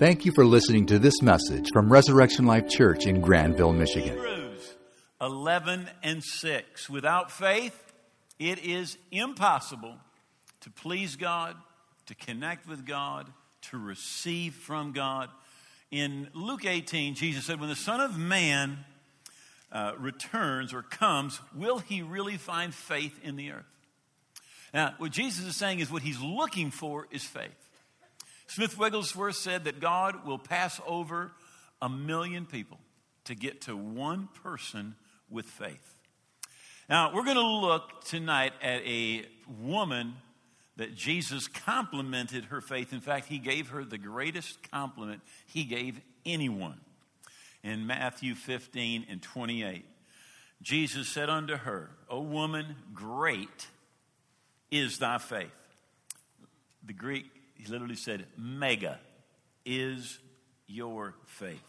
Thank you for listening to this message from Resurrection Life Church in Grandville, Michigan. Hebrews 11 and 6. Without faith, it is impossible to please God, to connect with God, to receive from God. In Luke 18, Jesus said, When the Son of Man uh, returns or comes, will he really find faith in the earth? Now, what Jesus is saying is what he's looking for is faith. Smith Wigglesworth said that God will pass over a million people to get to one person with faith. Now, we're going to look tonight at a woman that Jesus complimented her faith. In fact, he gave her the greatest compliment he gave anyone. In Matthew 15 and 28, Jesus said unto her, O woman, great is thy faith. The Greek he literally said, Mega is your faith.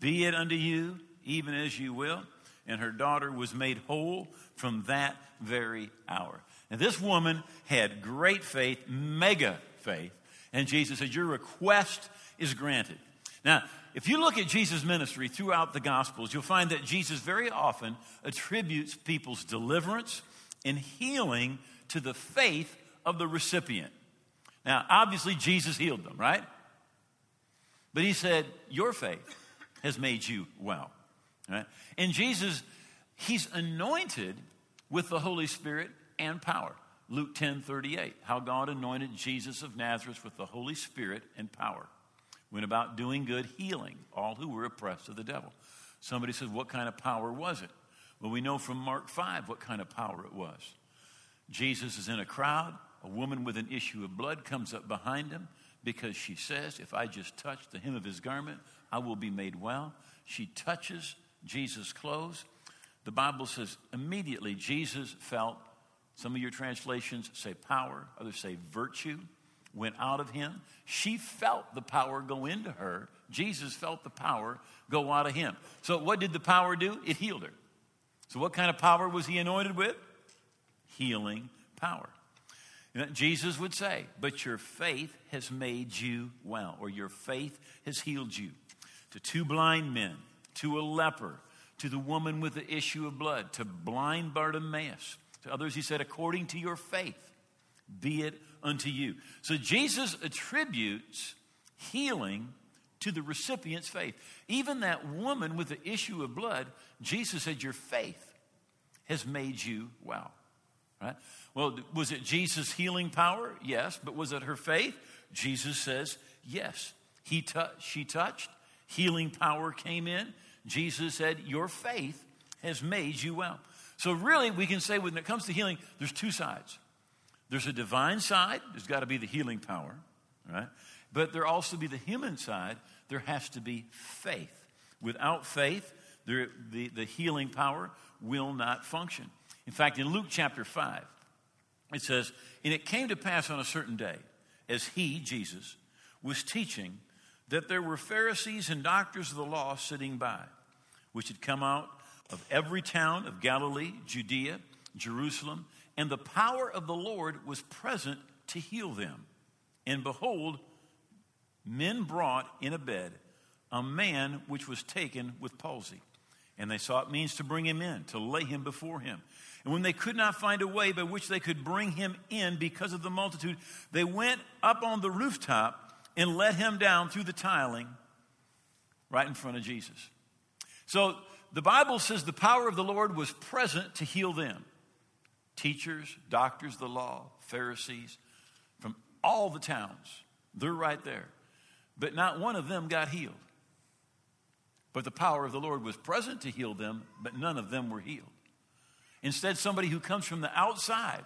Be it unto you even as you will. And her daughter was made whole from that very hour. And this woman had great faith, mega faith. And Jesus said, Your request is granted. Now, if you look at Jesus' ministry throughout the Gospels, you'll find that Jesus very often attributes people's deliverance and healing to the faith of the recipient. Now, obviously, Jesus healed them, right? But he said, Your faith has made you well. Right? And Jesus, he's anointed with the Holy Spirit and power. Luke 10 38, how God anointed Jesus of Nazareth with the Holy Spirit and power. Went about doing good, healing all who were oppressed of the devil. Somebody says, What kind of power was it? Well, we know from Mark 5 what kind of power it was. Jesus is in a crowd. A woman with an issue of blood comes up behind him because she says, If I just touch the hem of his garment, I will be made well. She touches Jesus' clothes. The Bible says immediately Jesus felt, some of your translations say power, others say virtue, went out of him. She felt the power go into her. Jesus felt the power go out of him. So, what did the power do? It healed her. So, what kind of power was he anointed with? Healing power. Jesus would say, But your faith has made you well, or your faith has healed you. To two blind men, to a leper, to the woman with the issue of blood, to blind Bartimaeus. To others, he said, According to your faith, be it unto you. So Jesus attributes healing to the recipient's faith. Even that woman with the issue of blood, Jesus said, Your faith has made you well. Right? Well, was it Jesus' healing power? Yes. But was it her faith? Jesus says yes. He t- she touched, healing power came in. Jesus said, Your faith has made you well. So, really, we can say when it comes to healing, there's two sides. There's a divine side, there's got to be the healing power, right? But there also be the human side, there has to be faith. Without faith, there, the, the healing power will not function. In fact, in Luke chapter 5, it says, And it came to pass on a certain day, as he, Jesus, was teaching, that there were Pharisees and doctors of the law sitting by, which had come out of every town of Galilee, Judea, Jerusalem, and the power of the Lord was present to heal them. And behold, men brought in a bed a man which was taken with palsy. And they sought means to bring him in, to lay him before him. And when they could not find a way by which they could bring him in because of the multitude, they went up on the rooftop and let him down through the tiling right in front of Jesus. So the Bible says the power of the Lord was present to heal them teachers, doctors of the law, Pharisees, from all the towns. They're right there. But not one of them got healed. But the power of the Lord was present to heal them, but none of them were healed. Instead, somebody who comes from the outside,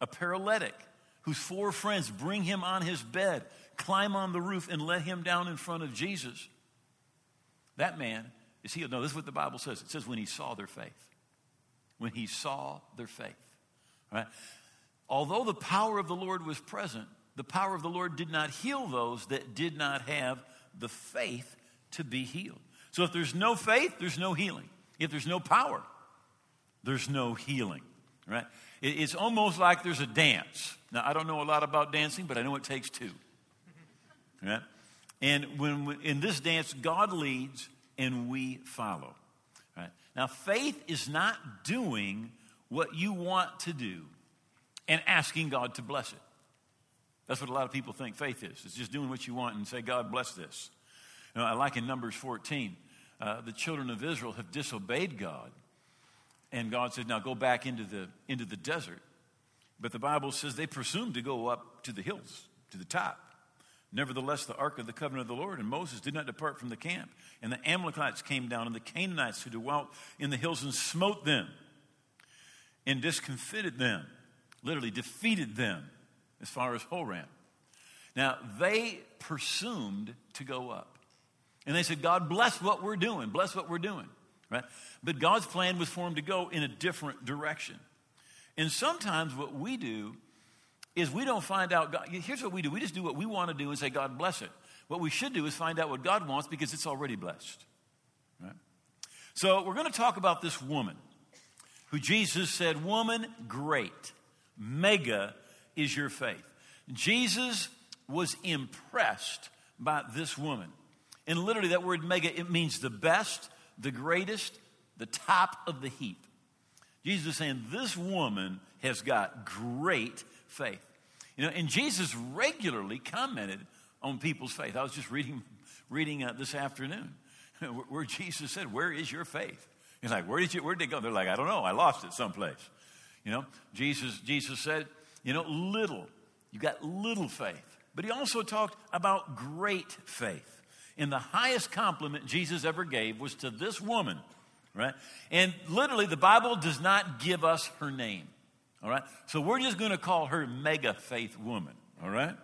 a paralytic, whose four friends bring him on his bed, climb on the roof, and let him down in front of Jesus. That man is healed. No, this is what the Bible says. It says when he saw their faith. When he saw their faith. Right? Although the power of the Lord was present, the power of the Lord did not heal those that did not have the faith to be healed. So if there's no faith, there's no healing. If there's no power, there's no healing, right? It's almost like there's a dance. Now, I don't know a lot about dancing, but I know it takes two, right? And when in this dance, God leads and we follow. Right? Now, faith is not doing what you want to do and asking God to bless it. That's what a lot of people think faith is. It's just doing what you want and say, God, bless this. You know, I like in Numbers 14, uh, the children of Israel have disobeyed God. And God said, now go back into the, into the desert. But the Bible says they presumed to go up to the hills, to the top. Nevertheless, the ark of the covenant of the Lord and Moses did not depart from the camp. And the Amalekites came down, and the Canaanites who dwelt in the hills and smote them and discomfited them, literally defeated them as far as Hormah. Now, they presumed to go up. And they said, God, bless what we're doing, bless what we're doing, right? But God's plan was for him to go in a different direction. And sometimes what we do is we don't find out God. Here's what we do we just do what we want to do and say, God bless it. What we should do is find out what God wants because it's already blessed. Right? So we're going to talk about this woman who Jesus said, Woman, great, mega is your faith. Jesus was impressed by this woman. And literally, that word mega, it means the best, the greatest, the top of the heap. Jesus is saying, This woman has got great faith. You know, and Jesus regularly commented on people's faith. I was just reading, reading uh, this afternoon where Jesus said, Where is your faith? He's like, Where did you, where did it go? They're like, I don't know. I lost it someplace. You know, Jesus, Jesus said, You know, little. You got little faith. But he also talked about great faith. And the highest compliment Jesus ever gave was to this woman, right? And literally, the Bible does not give us her name. All right? So we're just going to call her mega faith woman. All right?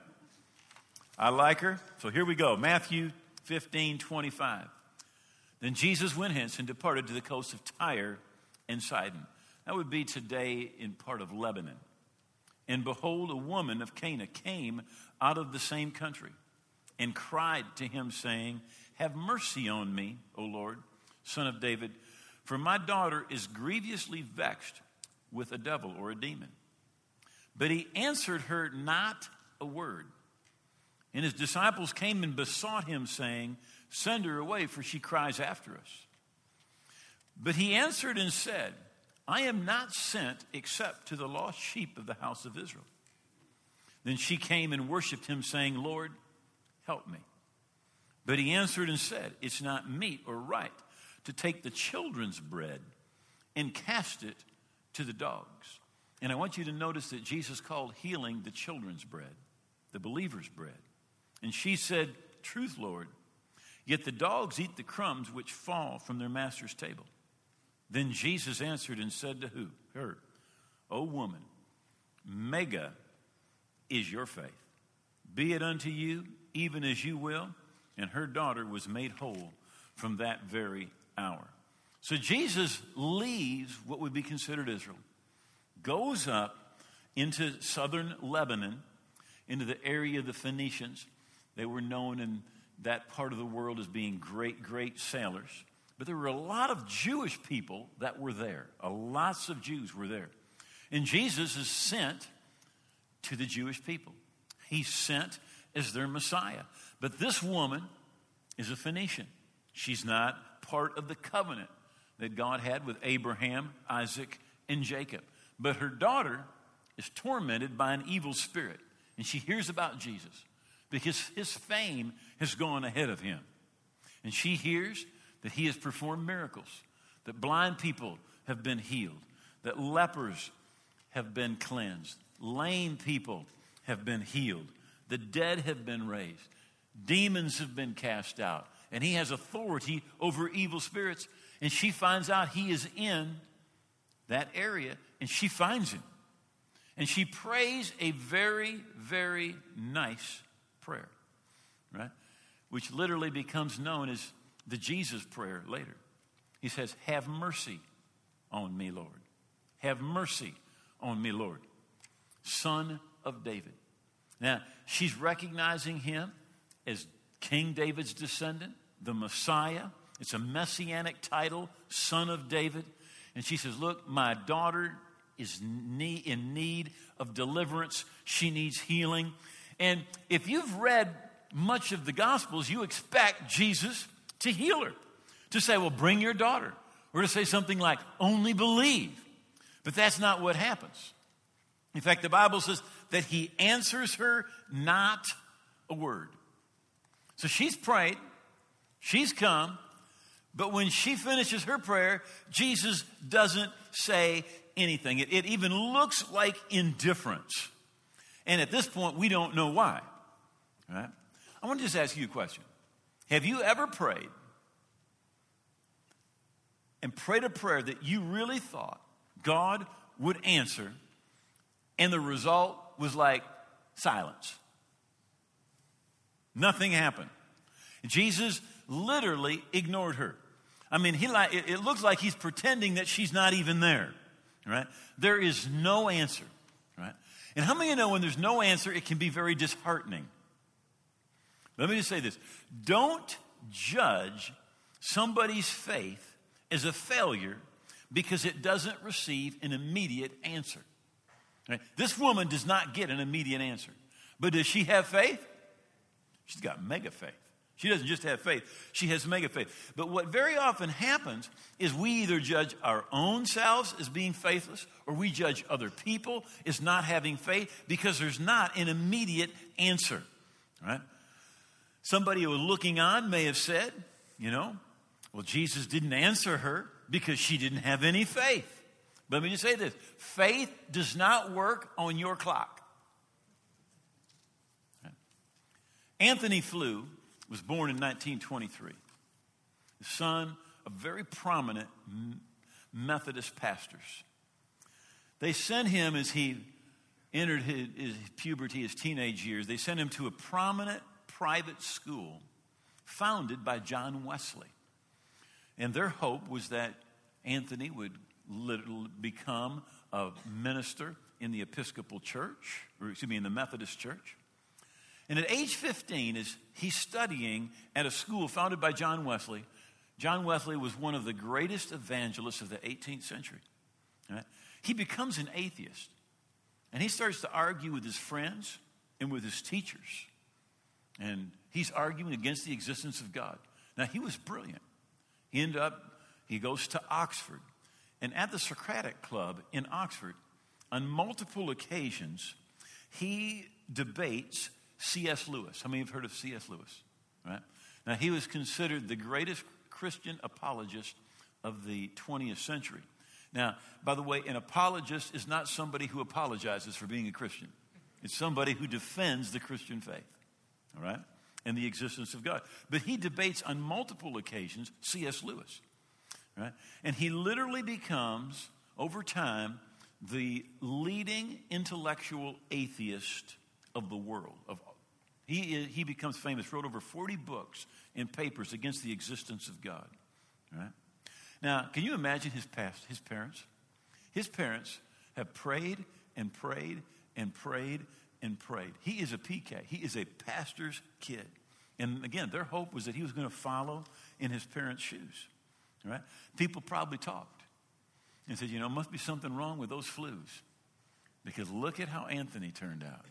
I like her. So here we go Matthew 15 25. Then Jesus went hence and departed to the coast of Tyre and Sidon. That would be today in part of Lebanon. And behold, a woman of Canaan came out of the same country and cried to him, saying, Have mercy on me, O Lord, son of David, for my daughter is grievously vexed with a devil or a demon. But he answered her not a word. And his disciples came and besought him, saying, Send her away, for she cries after us. But he answered and said, I am not sent except to the lost sheep of the house of Israel. Then she came and worshiped him, saying, Lord, help me. But he answered and said, It's not meet or right to take the children's bread and cast it to the dogs. And I want you to notice that Jesus called healing the children's bread, the believer's bread. And she said, Truth, Lord. Yet the dogs eat the crumbs which fall from their master's table. Then Jesus answered and said to who? Her. O woman, mega is your faith. Be it unto you even as you will. And her daughter was made whole from that very hour. So Jesus leaves what would be considered Israel, goes up into southern Lebanon, into the area of the Phoenicians. They were known in that part of the world as being great, great sailors. But there were a lot of Jewish people that were there. A lots of Jews were there. And Jesus is sent to the Jewish people. He's sent as their Messiah. But this woman is a Phoenician. She's not part of the covenant that God had with Abraham, Isaac, and Jacob. But her daughter is tormented by an evil spirit, and she hears about Jesus because his fame has gone ahead of him. And she hears that he has performed miracles, that blind people have been healed, that lepers have been cleansed, lame people have been healed, the dead have been raised, demons have been cast out, and he has authority over evil spirits. And she finds out he is in that area, and she finds him. And she prays a very, very nice prayer, right? Which literally becomes known as the Jesus prayer later. He says, Have mercy on me, Lord. Have mercy on me, Lord. Son of David. Now, she's recognizing him as King David's descendant, the Messiah. It's a messianic title, Son of David. And she says, Look, my daughter is in need of deliverance. She needs healing. And if you've read much of the Gospels, you expect Jesus to heal her, to say, Well, bring your daughter, or to say something like, Only believe. But that's not what happens. In fact, the Bible says that he answers her not a word. So she's prayed, she's come, but when she finishes her prayer, Jesus doesn't say anything. It, it even looks like indifference. And at this point, we don't know why. Right? I want to just ask you a question. Have you ever prayed and prayed a prayer that you really thought God would answer, and the result was like silence? Nothing happened. Jesus literally ignored her. I mean, he like, it, it looks like he's pretending that she's not even there, right? There is no answer, right? And how many of you know when there's no answer, it can be very disheartening? Let me just say this don't judge somebody's faith as a failure because it doesn't receive an immediate answer. Right? This woman does not get an immediate answer. But does she have faith? She's got mega faith. She doesn't just have faith, she has mega faith. But what very often happens is we either judge our own selves as being faithless or we judge other people as not having faith because there's not an immediate answer. Right? Somebody who was looking on may have said, you know, well, Jesus didn't answer her because she didn't have any faith. But let me just say this faith does not work on your clock. Anthony Flew was born in 1923, the son of very prominent Methodist pastors. They sent him as he entered his, his, puberty, his teenage years, they sent him to a prominent private school founded by John Wesley. And their hope was that Anthony would become a minister in the Episcopal Church, or excuse me, in the Methodist Church. And at age 15, as he's studying at a school founded by John Wesley, John Wesley was one of the greatest evangelists of the 18th century. Right? He becomes an atheist. And he starts to argue with his friends and with his teachers. And he's arguing against the existence of God. Now, he was brilliant. He ended up, he goes to Oxford. And at the Socratic Club in Oxford, on multiple occasions, he debates C.S. Lewis. How many have heard of C.S. Lewis? Right? Now, he was considered the greatest Christian apologist of the 20th century. Now, by the way, an apologist is not somebody who apologizes for being a Christian. It's somebody who defends the Christian faith, all right, and the existence of God. But he debates on multiple occasions C.S. Lewis, right? And he literally becomes, over time, the leading intellectual atheist of the world, of he, he becomes famous, wrote over 40 books and papers against the existence of God. Right? Now, can you imagine his past, his parents? His parents have prayed and prayed and prayed and prayed. He is a PK. He is a pastor's kid. And again, their hope was that he was going to follow in his parents' shoes. Right? People probably talked and said, you know, must be something wrong with those Flews. Because look at how Anthony turned out.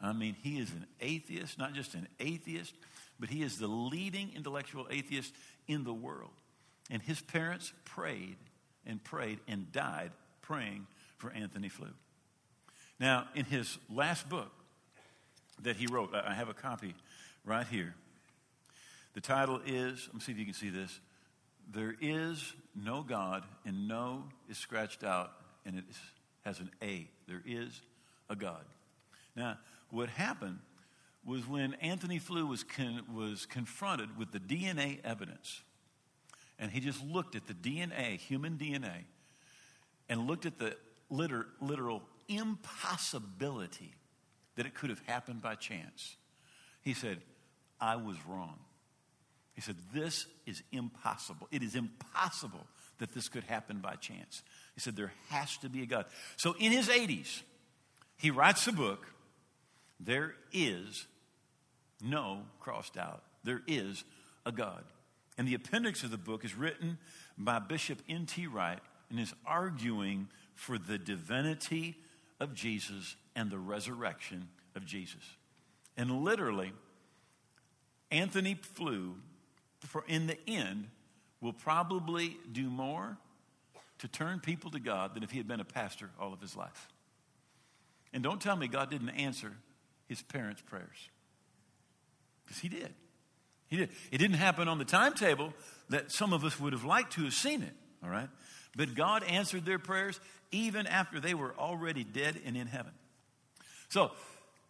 I mean, he is an atheist, not just an atheist, but he is the leading intellectual atheist in the world. And his parents prayed and prayed and died praying for Anthony Flew. Now, in his last book that he wrote, I have a copy right here. The title is, let me see if you can see this. There is no God, and no is scratched out, and it has an A. There is a God. Now, what happened was when Anthony Flew was, con- was confronted with the DNA evidence, and he just looked at the DNA, human DNA, and looked at the liter- literal impossibility that it could have happened by chance. He said, I was wrong. He said, This is impossible. It is impossible that this could happen by chance. He said, There has to be a God. So in his 80s, he writes a book there is no crossed out. There is a God. And the appendix of the book is written by Bishop N.T. Wright and is arguing for the divinity of Jesus and the resurrection of Jesus. And literally, Anthony Flew, in the end, will probably do more to turn people to God than if he had been a pastor all of his life. And don't tell me God didn't answer his parents' prayers. Because he did. He did. It didn't happen on the timetable that some of us would have liked to have seen it, all right? But God answered their prayers even after they were already dead and in heaven. So,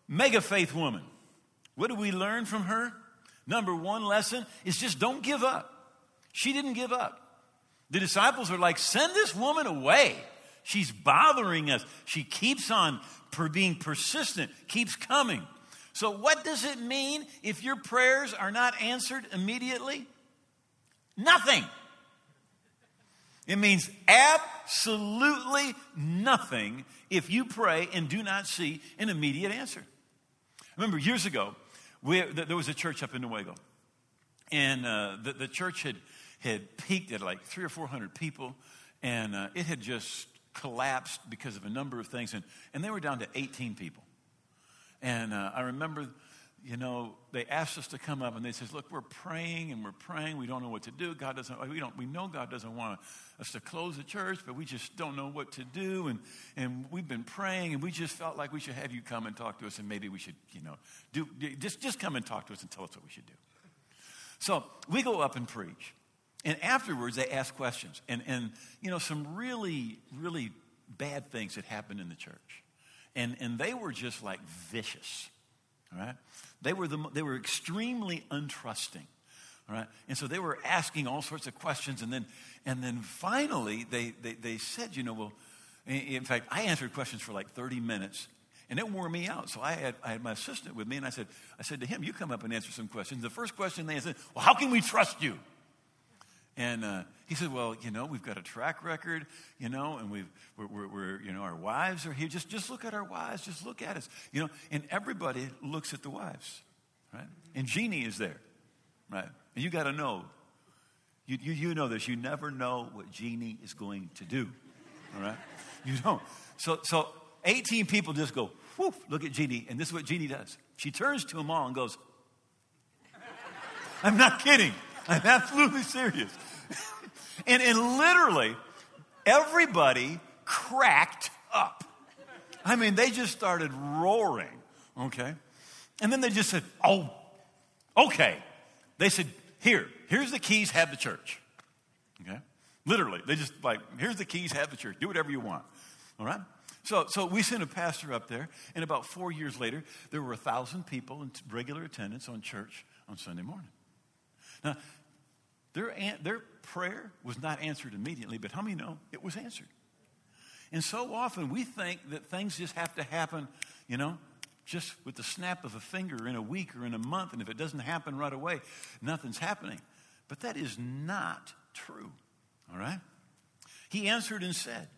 mega faith woman. What do we learn from her? Number one lesson is just don't give up. She didn't give up. The disciples are like, send this woman away. She's bothering us. She keeps on per being persistent, keeps coming. So, what does it mean if your prayers are not answered immediately? Nothing. It means absolutely nothing if you pray and do not see an immediate answer. Remember, years ago, we, there was a church up in Newaygo, and uh, the, the, church had, had peaked at like three or four hundred people, and uh, it had just collapsed because of a number of things, and, and they were down to 18 people. And uh, I remember, you know, they asked us to come up and they says, look, we're praying and we're praying. We don't know what to do. God doesn't, we don't, we know God doesn't want us to close the church, but we just don't know what to do. And, and we've been praying and we just felt like we should have you come and talk to us and maybe we should, you know, do, just, just come and talk to us and tell us what we should do. So we go up and preach. And afterwards, they ask questions. And, and you know, some really, really bad things had happened in the church and, and they were just like vicious. All right? They were, the, they were extremely untrusting. All right? And so they were asking all sorts of questions. And then, and then finally, they, they, they said, you know, well, in fact, I answered questions for like 30 minutes. And it wore me out. So I had, I had my assistant with me, and I said, I said to him, You come up and answer some questions. The first question they said, Well, how can we trust you? And uh, he said, Well, you know, we've got a track record, you know, and we've, we're, we're, we're, you know, our wives are here. Just, just look at our wives. Just look at us, you know. And everybody looks at the wives, right? And Jeannie is there, right? And you got to know, you, you, you know this, you never know what Jeannie is going to do, all right? You don't. So, so 18 people just go, whoof, look at Jeannie. And this is what Jeannie does. She turns to them all and goes, I'm not kidding. I'm absolutely serious. and, and literally, everybody cracked up. I mean, they just started roaring, okay? And then they just said, oh, okay. They said, here, here's the keys, have the church. Okay? Literally, they just like, here's the keys, have the church. Do whatever you want. All right? So, so we sent a pastor up there, and about four years later, there were a thousand people in regular attendance on church on Sunday morning. Now, their, their prayer was not answered immediately, but how many know it was answered? And so often we think that things just have to happen, you know, just with the snap of a finger in a week or in a month. And if it doesn't happen right away, nothing's happening. But that is not true. All right? He answered and said,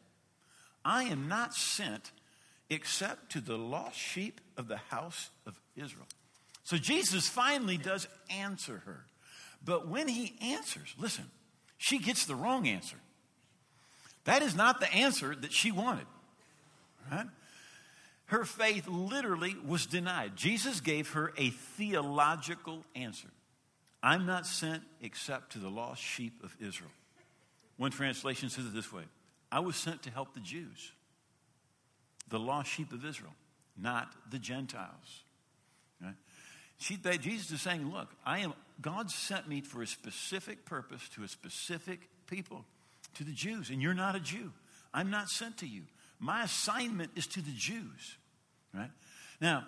I am not sent except to the lost sheep of the house of Israel. So Jesus finally does answer her. But when he answers, listen, she gets the wrong answer. That is not the answer that she wanted. Right? Her faith literally was denied. Jesus gave her a theological answer. I'm not sent except to the lost sheep of Israel. One translation says it this way I was sent to help the Jews, the lost sheep of Israel, not the Gentiles. Right? She, Jesus is saying, Look, I am, God sent me for a specific purpose to a specific people, to the Jews, and you're not a Jew. I'm not sent to you. My assignment is to the Jews, right? Now,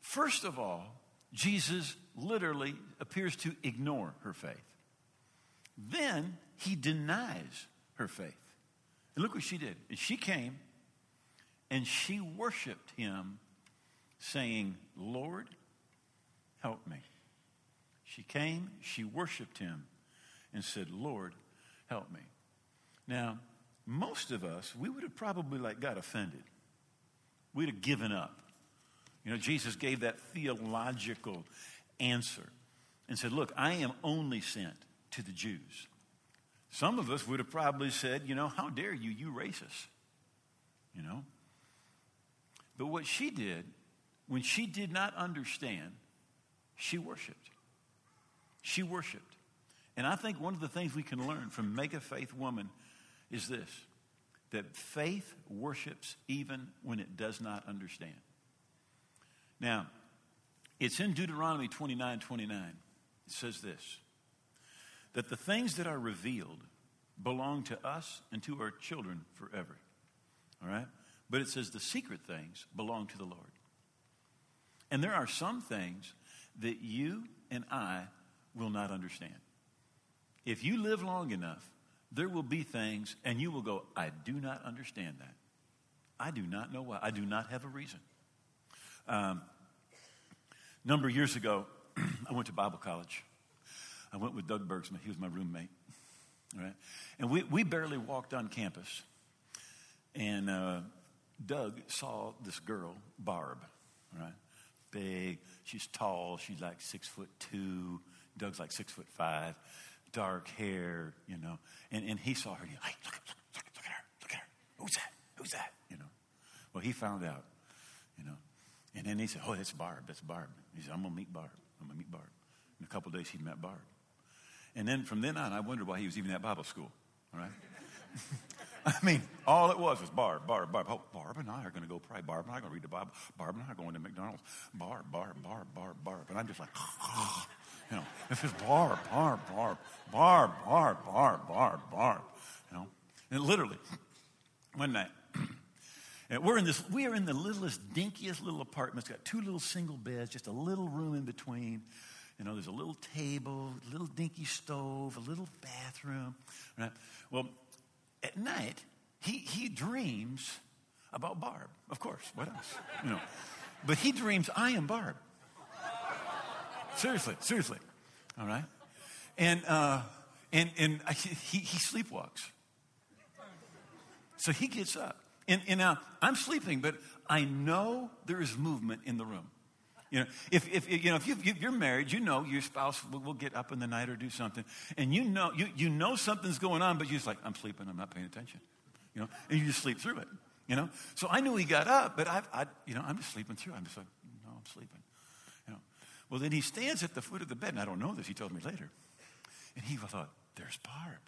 first of all, Jesus literally appears to ignore her faith. Then he denies her faith. And look what she did. She came and she worshiped him, saying, Lord, help me. She came, she worshiped him, and said, Lord, help me. Now, most of us, we would have probably like got offended. We'd have given up. You know, Jesus gave that theological answer and said, Look, I am only sent to the Jews. Some of us would have probably said, You know, how dare you, you racist? You know? But what she did, when she did not understand, she worshiped. she worshiped. And I think one of the things we can learn from Mega Faith Woman is this that faith worships even when it does not understand. Now, it's in Deuteronomy 29 29. It says this that the things that are revealed belong to us and to our children forever. All right? But it says the secret things belong to the Lord. And there are some things that you and I will not understand. If you live long enough, there will be things, and you will go, I do not understand that. I do not know why. I do not have a reason. Um, number of years ago, I went to Bible college. I went with Doug Bergsman. He was my roommate. Right? And we, we barely walked on campus. And uh, Doug saw this girl, Barb, right? Big. She's tall. She's like six foot two. Doug's like six foot five. Dark hair, you know. And, and he saw her. And he, hey, look, look, look, look at her. Look at her. Who's that? Who's that? You know. Well, he found out, you know. And then he said, oh, that's Barb. That's Barb. He said, I'm going to meet Barb. I'm going to meet Barb. In a couple days, he met Barb. And then from then on, I wondered why he was even at Bible school. All right? I mean, all it was was Barb, Barb, Barb. Oh, Barb and I are going to go pray. Barb and I are going to read the Bible. Barb and I are going to McDonald's. Barb, Barb, Barb, Barb, Barb. And I'm just like, you know, it's just Barb, Barb, Barb, Barb, Barb, Barb, Barb, Barb. You know, and literally, one night, we're in this, we are in the littlest, dinkiest little apartment. It's got two little single beds, just a little room in between. You know, there's a little table, a little dinky stove, a little bathroom. Right? Well, at night, he, he dreams about Barb. Of course, what else? You know. But he dreams, I am Barb. Seriously, seriously. All right? And, uh, and, and he, he sleepwalks. So he gets up. And, and now I'm sleeping, but I know there is movement in the room. You know, if, if, you know, if, you, are married, you know your spouse will, will, get up in the night or do something, and you know, you, you know something's going on, but you're just like, I'm sleeping, I'm not paying attention. You know, and you just sleep through it. You know, so I knew he got up, but I've, I you know, I'm just sleeping through. I'm just like, no, I'm sleeping. You know, well then he stands at the foot of the bed, and I don't know this. He told me later, and he thought, there's Barb,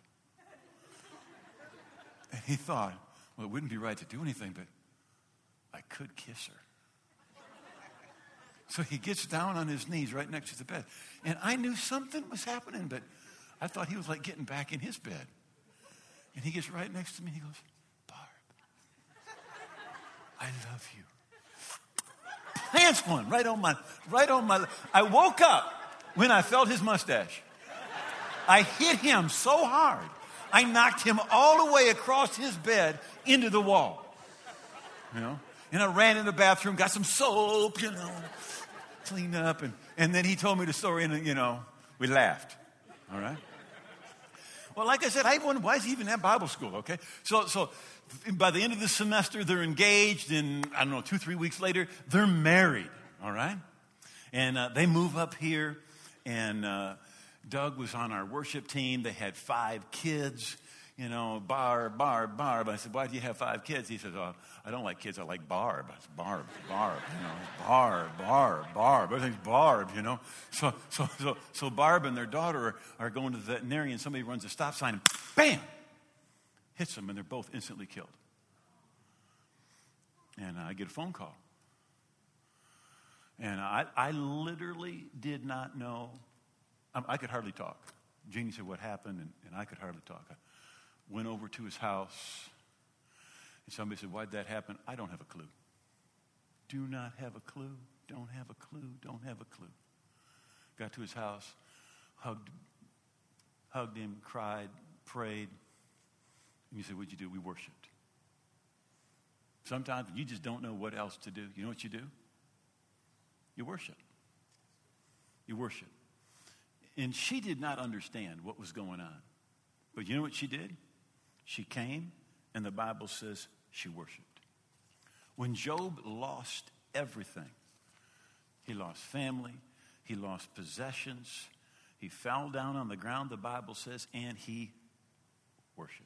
and he thought, well, it wouldn't be right to do anything, but I could kiss her. So he gets down on his knees right next to the bed. And I knew something was happening, but I thought he was like getting back in his bed. And he gets right next to me and he goes, Barb, I love you. Plants one right on my, right on my. I woke up when I felt his mustache. I hit him so hard, I knocked him all the way across his bed into the wall. You know? And I ran in the bathroom, got some soap, you know clean up. And, and then he told me the story, and, you know, we laughed. All right? Well, like I said, I wondered why is he even at Bible school, okay? So, so by the end of the semester, they're engaged, and I don't know, two, three weeks later, they're married, all right? And uh, they move up here, and uh, Doug was on our worship team. They had five kids you know, Barb, Barb, Barb. I said, why do you have five kids? He says, oh, I don't like kids. I like Barb. I said, Barb, Barb, you know, Barb, Barb, Barb. Everything's Barb, you know. So, so, so, so Barb and their daughter are, are going to the veterinarian. And somebody runs a stop sign and bam, hits them, and they're both instantly killed. And I get a phone call. And I, I literally did not know. I, I could hardly talk. Jeannie said, What happened? And, and I could hardly talk. I, went over to his house. And somebody said, Why'd that happen? I don't have a clue. Do not have a clue. Don't have a clue. Don't have a clue. Got to his house, hugged, hugged him, cried, prayed. And you said, What'd you do? We worshiped. Sometimes you just don't know what else to do. You know what you do? You worship. You worship. And she did not understand what was going on. But you know what she did? She came, and the Bible says she worshiped. When Job lost everything, he lost family, he lost possessions, he fell down on the ground, the Bible says, and he worshiped.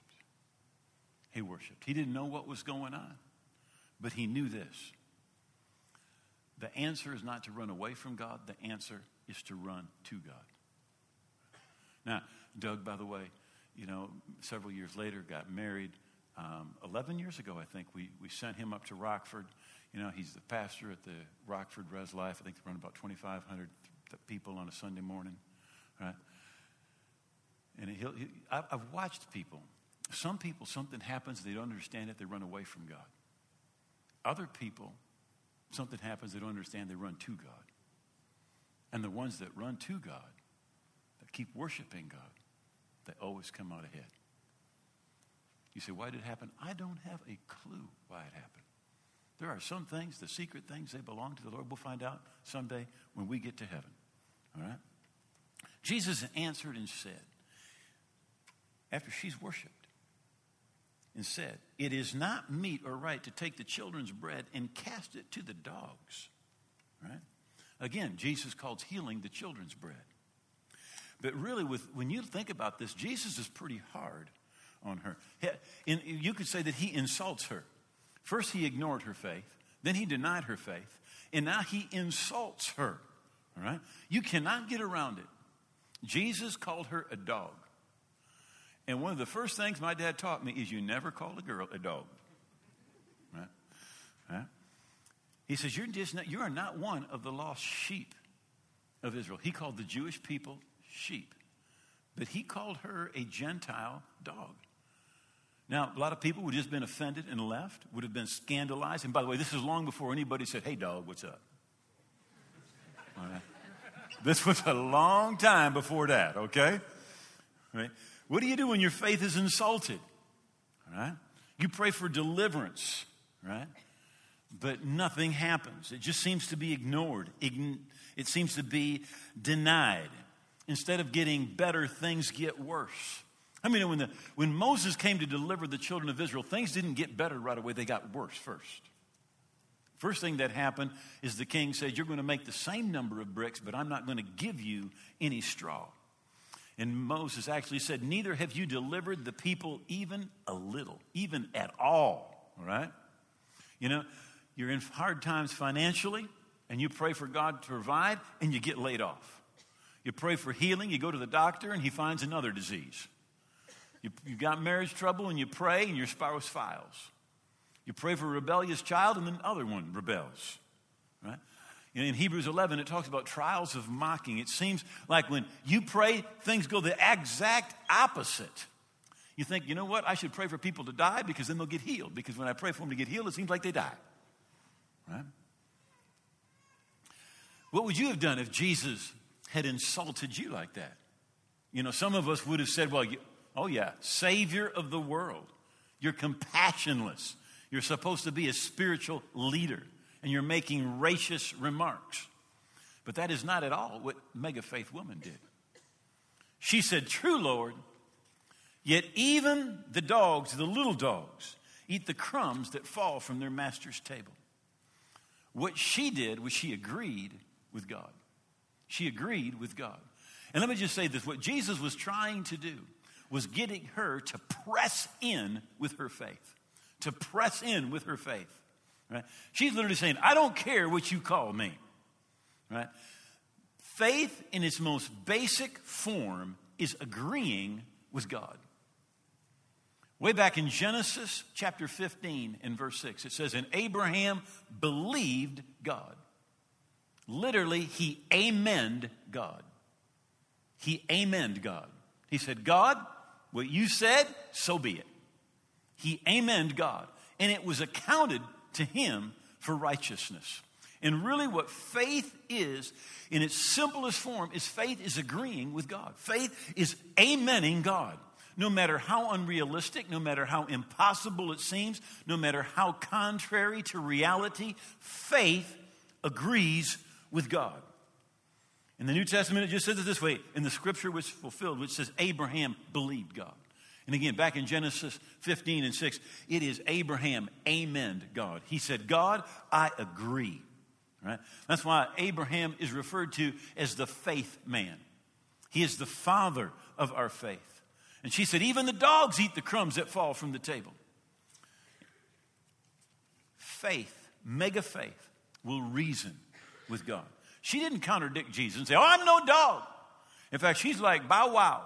He worshiped. He didn't know what was going on, but he knew this. The answer is not to run away from God, the answer is to run to God. Now, Doug, by the way, you know, several years later got married. Um, 11 years ago, I think, we, we sent him up to Rockford. You know, he's the pastor at the Rockford Res Life. I think they run about 2,500 people on a Sunday morning, right? And he'll, he, I've watched people. Some people, something happens, they don't understand it, they run away from God. Other people, something happens, they don't understand, they run to God. And the ones that run to God, that keep worshiping God, they always come out ahead. You say, why did it happen? I don't have a clue why it happened. There are some things, the secret things, they belong to the Lord. We'll find out someday when we get to heaven. All right? Jesus answered and said, after she's worshiped, and said, It is not meet or right to take the children's bread and cast it to the dogs. Right? Again, Jesus calls healing the children's bread. But really, with, when you think about this, Jesus is pretty hard on her. In, you could say that he insults her. First, he ignored her faith, then, he denied her faith, and now he insults her. All right? You cannot get around it. Jesus called her a dog. And one of the first things my dad taught me is you never call a girl a dog. Right? Right? He says, You're just not, you are not one of the lost sheep of Israel. He called the Jewish people sheep, but he called her a Gentile dog. Now, a lot of people would just been offended and left, would have been scandalized. And by the way, this is long before anybody said, Hey, dog, what's up? This was a long time before that, okay? Right? What do you do when your faith is insulted? All right? You pray for deliverance, right? But nothing happens. It just seems to be ignored. It seems to be denied. Instead of getting better, things get worse. I mean, when, the, when Moses came to deliver the children of Israel, things didn't get better right away, they got worse first. First thing that happened is the king said, You're going to make the same number of bricks, but I'm not going to give you any straw. And Moses actually said, Neither have you delivered the people even a little, even at all. All right? You know, you're in hard times financially, and you pray for God to provide, and you get laid off. You pray for healing, you go to the doctor, and he finds another disease. You, have got marriage trouble, and you pray, and your spouse files. You pray for a rebellious child, and then other one rebels. Right? In Hebrews 11, it talks about trials of mocking. It seems like when you pray, things go the exact opposite. You think, you know what? I should pray for people to die because then they'll get healed. Because when I pray for them to get healed, it seems like they die. Right? What would you have done if Jesus had insulted you like that? You know, some of us would have said, well, you, oh yeah, Savior of the world. You're compassionless. You're supposed to be a spiritual leader and you're making racist remarks. But that is not at all what Mega Faith Woman did. She said, True, Lord, yet even the dogs, the little dogs, eat the crumbs that fall from their master's table. What she did was she agreed with God. She agreed with God. And let me just say this what Jesus was trying to do was getting her to press in with her faith, to press in with her faith. Right? She's literally saying, I don't care what you call me. Right? Faith in its most basic form is agreeing with God. Way back in Genesis chapter 15 and verse 6, it says, And Abraham believed God. Literally, he amened God. He amened God. He said, God, what you said, so be it. He amened God. And it was accounted to him for righteousness. And really, what faith is, in its simplest form, is faith is agreeing with God. Faith is amening God. No matter how unrealistic, no matter how impossible it seems, no matter how contrary to reality, faith agrees with God. In the New Testament, it just says it this way, in the scripture which fulfilled, which says Abraham believed God. And again, back in Genesis 15 and 6, it is Abraham, amen, God. He said, God, I agree. Right? That's why Abraham is referred to as the faith man. He is the father of our faith. And she said, even the dogs eat the crumbs that fall from the table. Faith, mega faith, will reason with God. She didn't contradict Jesus and say, Oh, I'm no dog. In fact, she's like, Bow wow.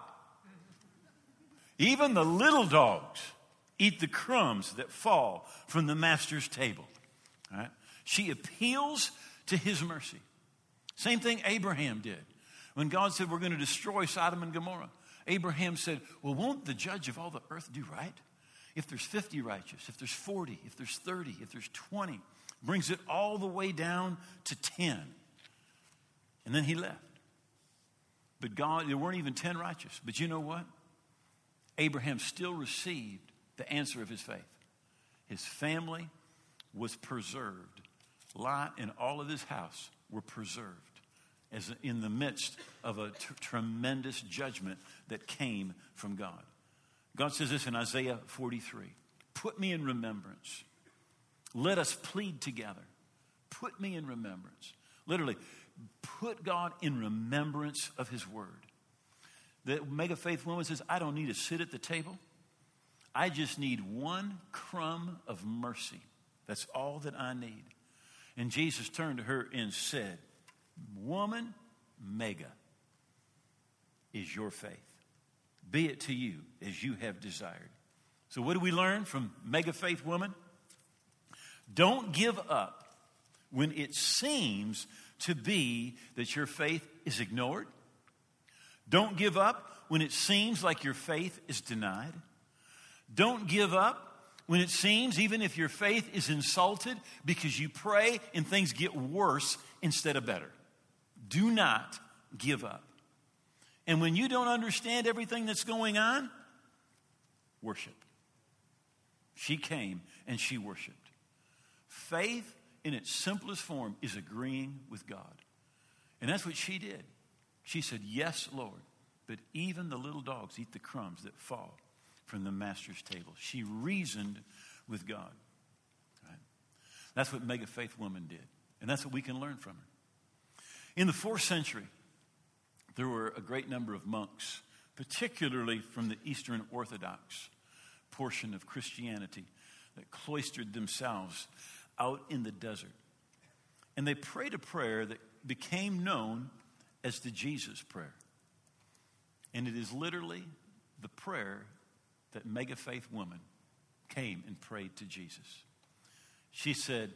Even the little dogs eat the crumbs that fall from the master's table. She appeals to his mercy. Same thing Abraham did. When God said, We're going to destroy Sodom and Gomorrah, Abraham said, Well, won't the judge of all the earth do right? If there's 50 righteous, if there's 40, if there's 30, if there's 20, brings it all the way down to 10. And then he left. But God, there weren't even 10 righteous. But you know what? Abraham still received the answer of his faith. His family was preserved. Lot and all of his house were preserved as in the midst of a t- tremendous judgment that came from God. God says this in Isaiah 43 Put me in remembrance. Let us plead together. Put me in remembrance. Literally, put God in remembrance of his word. The mega faith woman says, I don't need to sit at the table. I just need one crumb of mercy. That's all that I need. And Jesus turned to her and said, Woman, mega is your faith. Be it to you as you have desired. So, what do we learn from mega faith woman? Don't give up when it seems to be that your faith is ignored. Don't give up when it seems like your faith is denied. Don't give up when it seems, even if your faith is insulted, because you pray and things get worse instead of better. Do not give up. And when you don't understand everything that's going on, worship. She came and she worshiped. Faith, in its simplest form, is agreeing with God. And that's what she did. She said, Yes, Lord, but even the little dogs eat the crumbs that fall from the master's table. She reasoned with God. Right? That's what mega faith woman did. And that's what we can learn from her. In the fourth century, there were a great number of monks, particularly from the Eastern Orthodox portion of Christianity, that cloistered themselves out in the desert. And they prayed a prayer that became known as the Jesus prayer. And it is literally the prayer that mega faith woman came and prayed to Jesus. She said,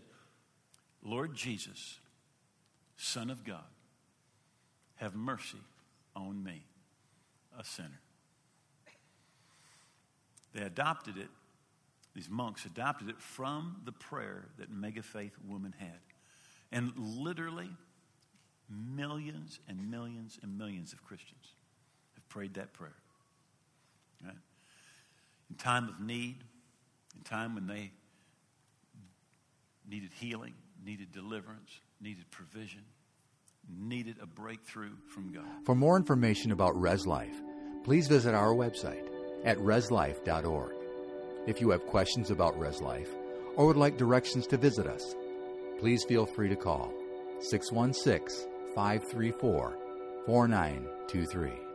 Lord Jesus, Son of God, have mercy on me, a sinner. They adopted it, these monks adopted it from the prayer that Mega Faith woman had. And literally, millions and millions and millions of Christians have prayed that prayer. Right? In time of need, in time when they needed healing, needed deliverance, needed provision, needed a breakthrough from God. For more information about Res Life, please visit our website at reslife.org. If you have questions about Res Life or would like directions to visit us, please feel free to call 616 534 4923.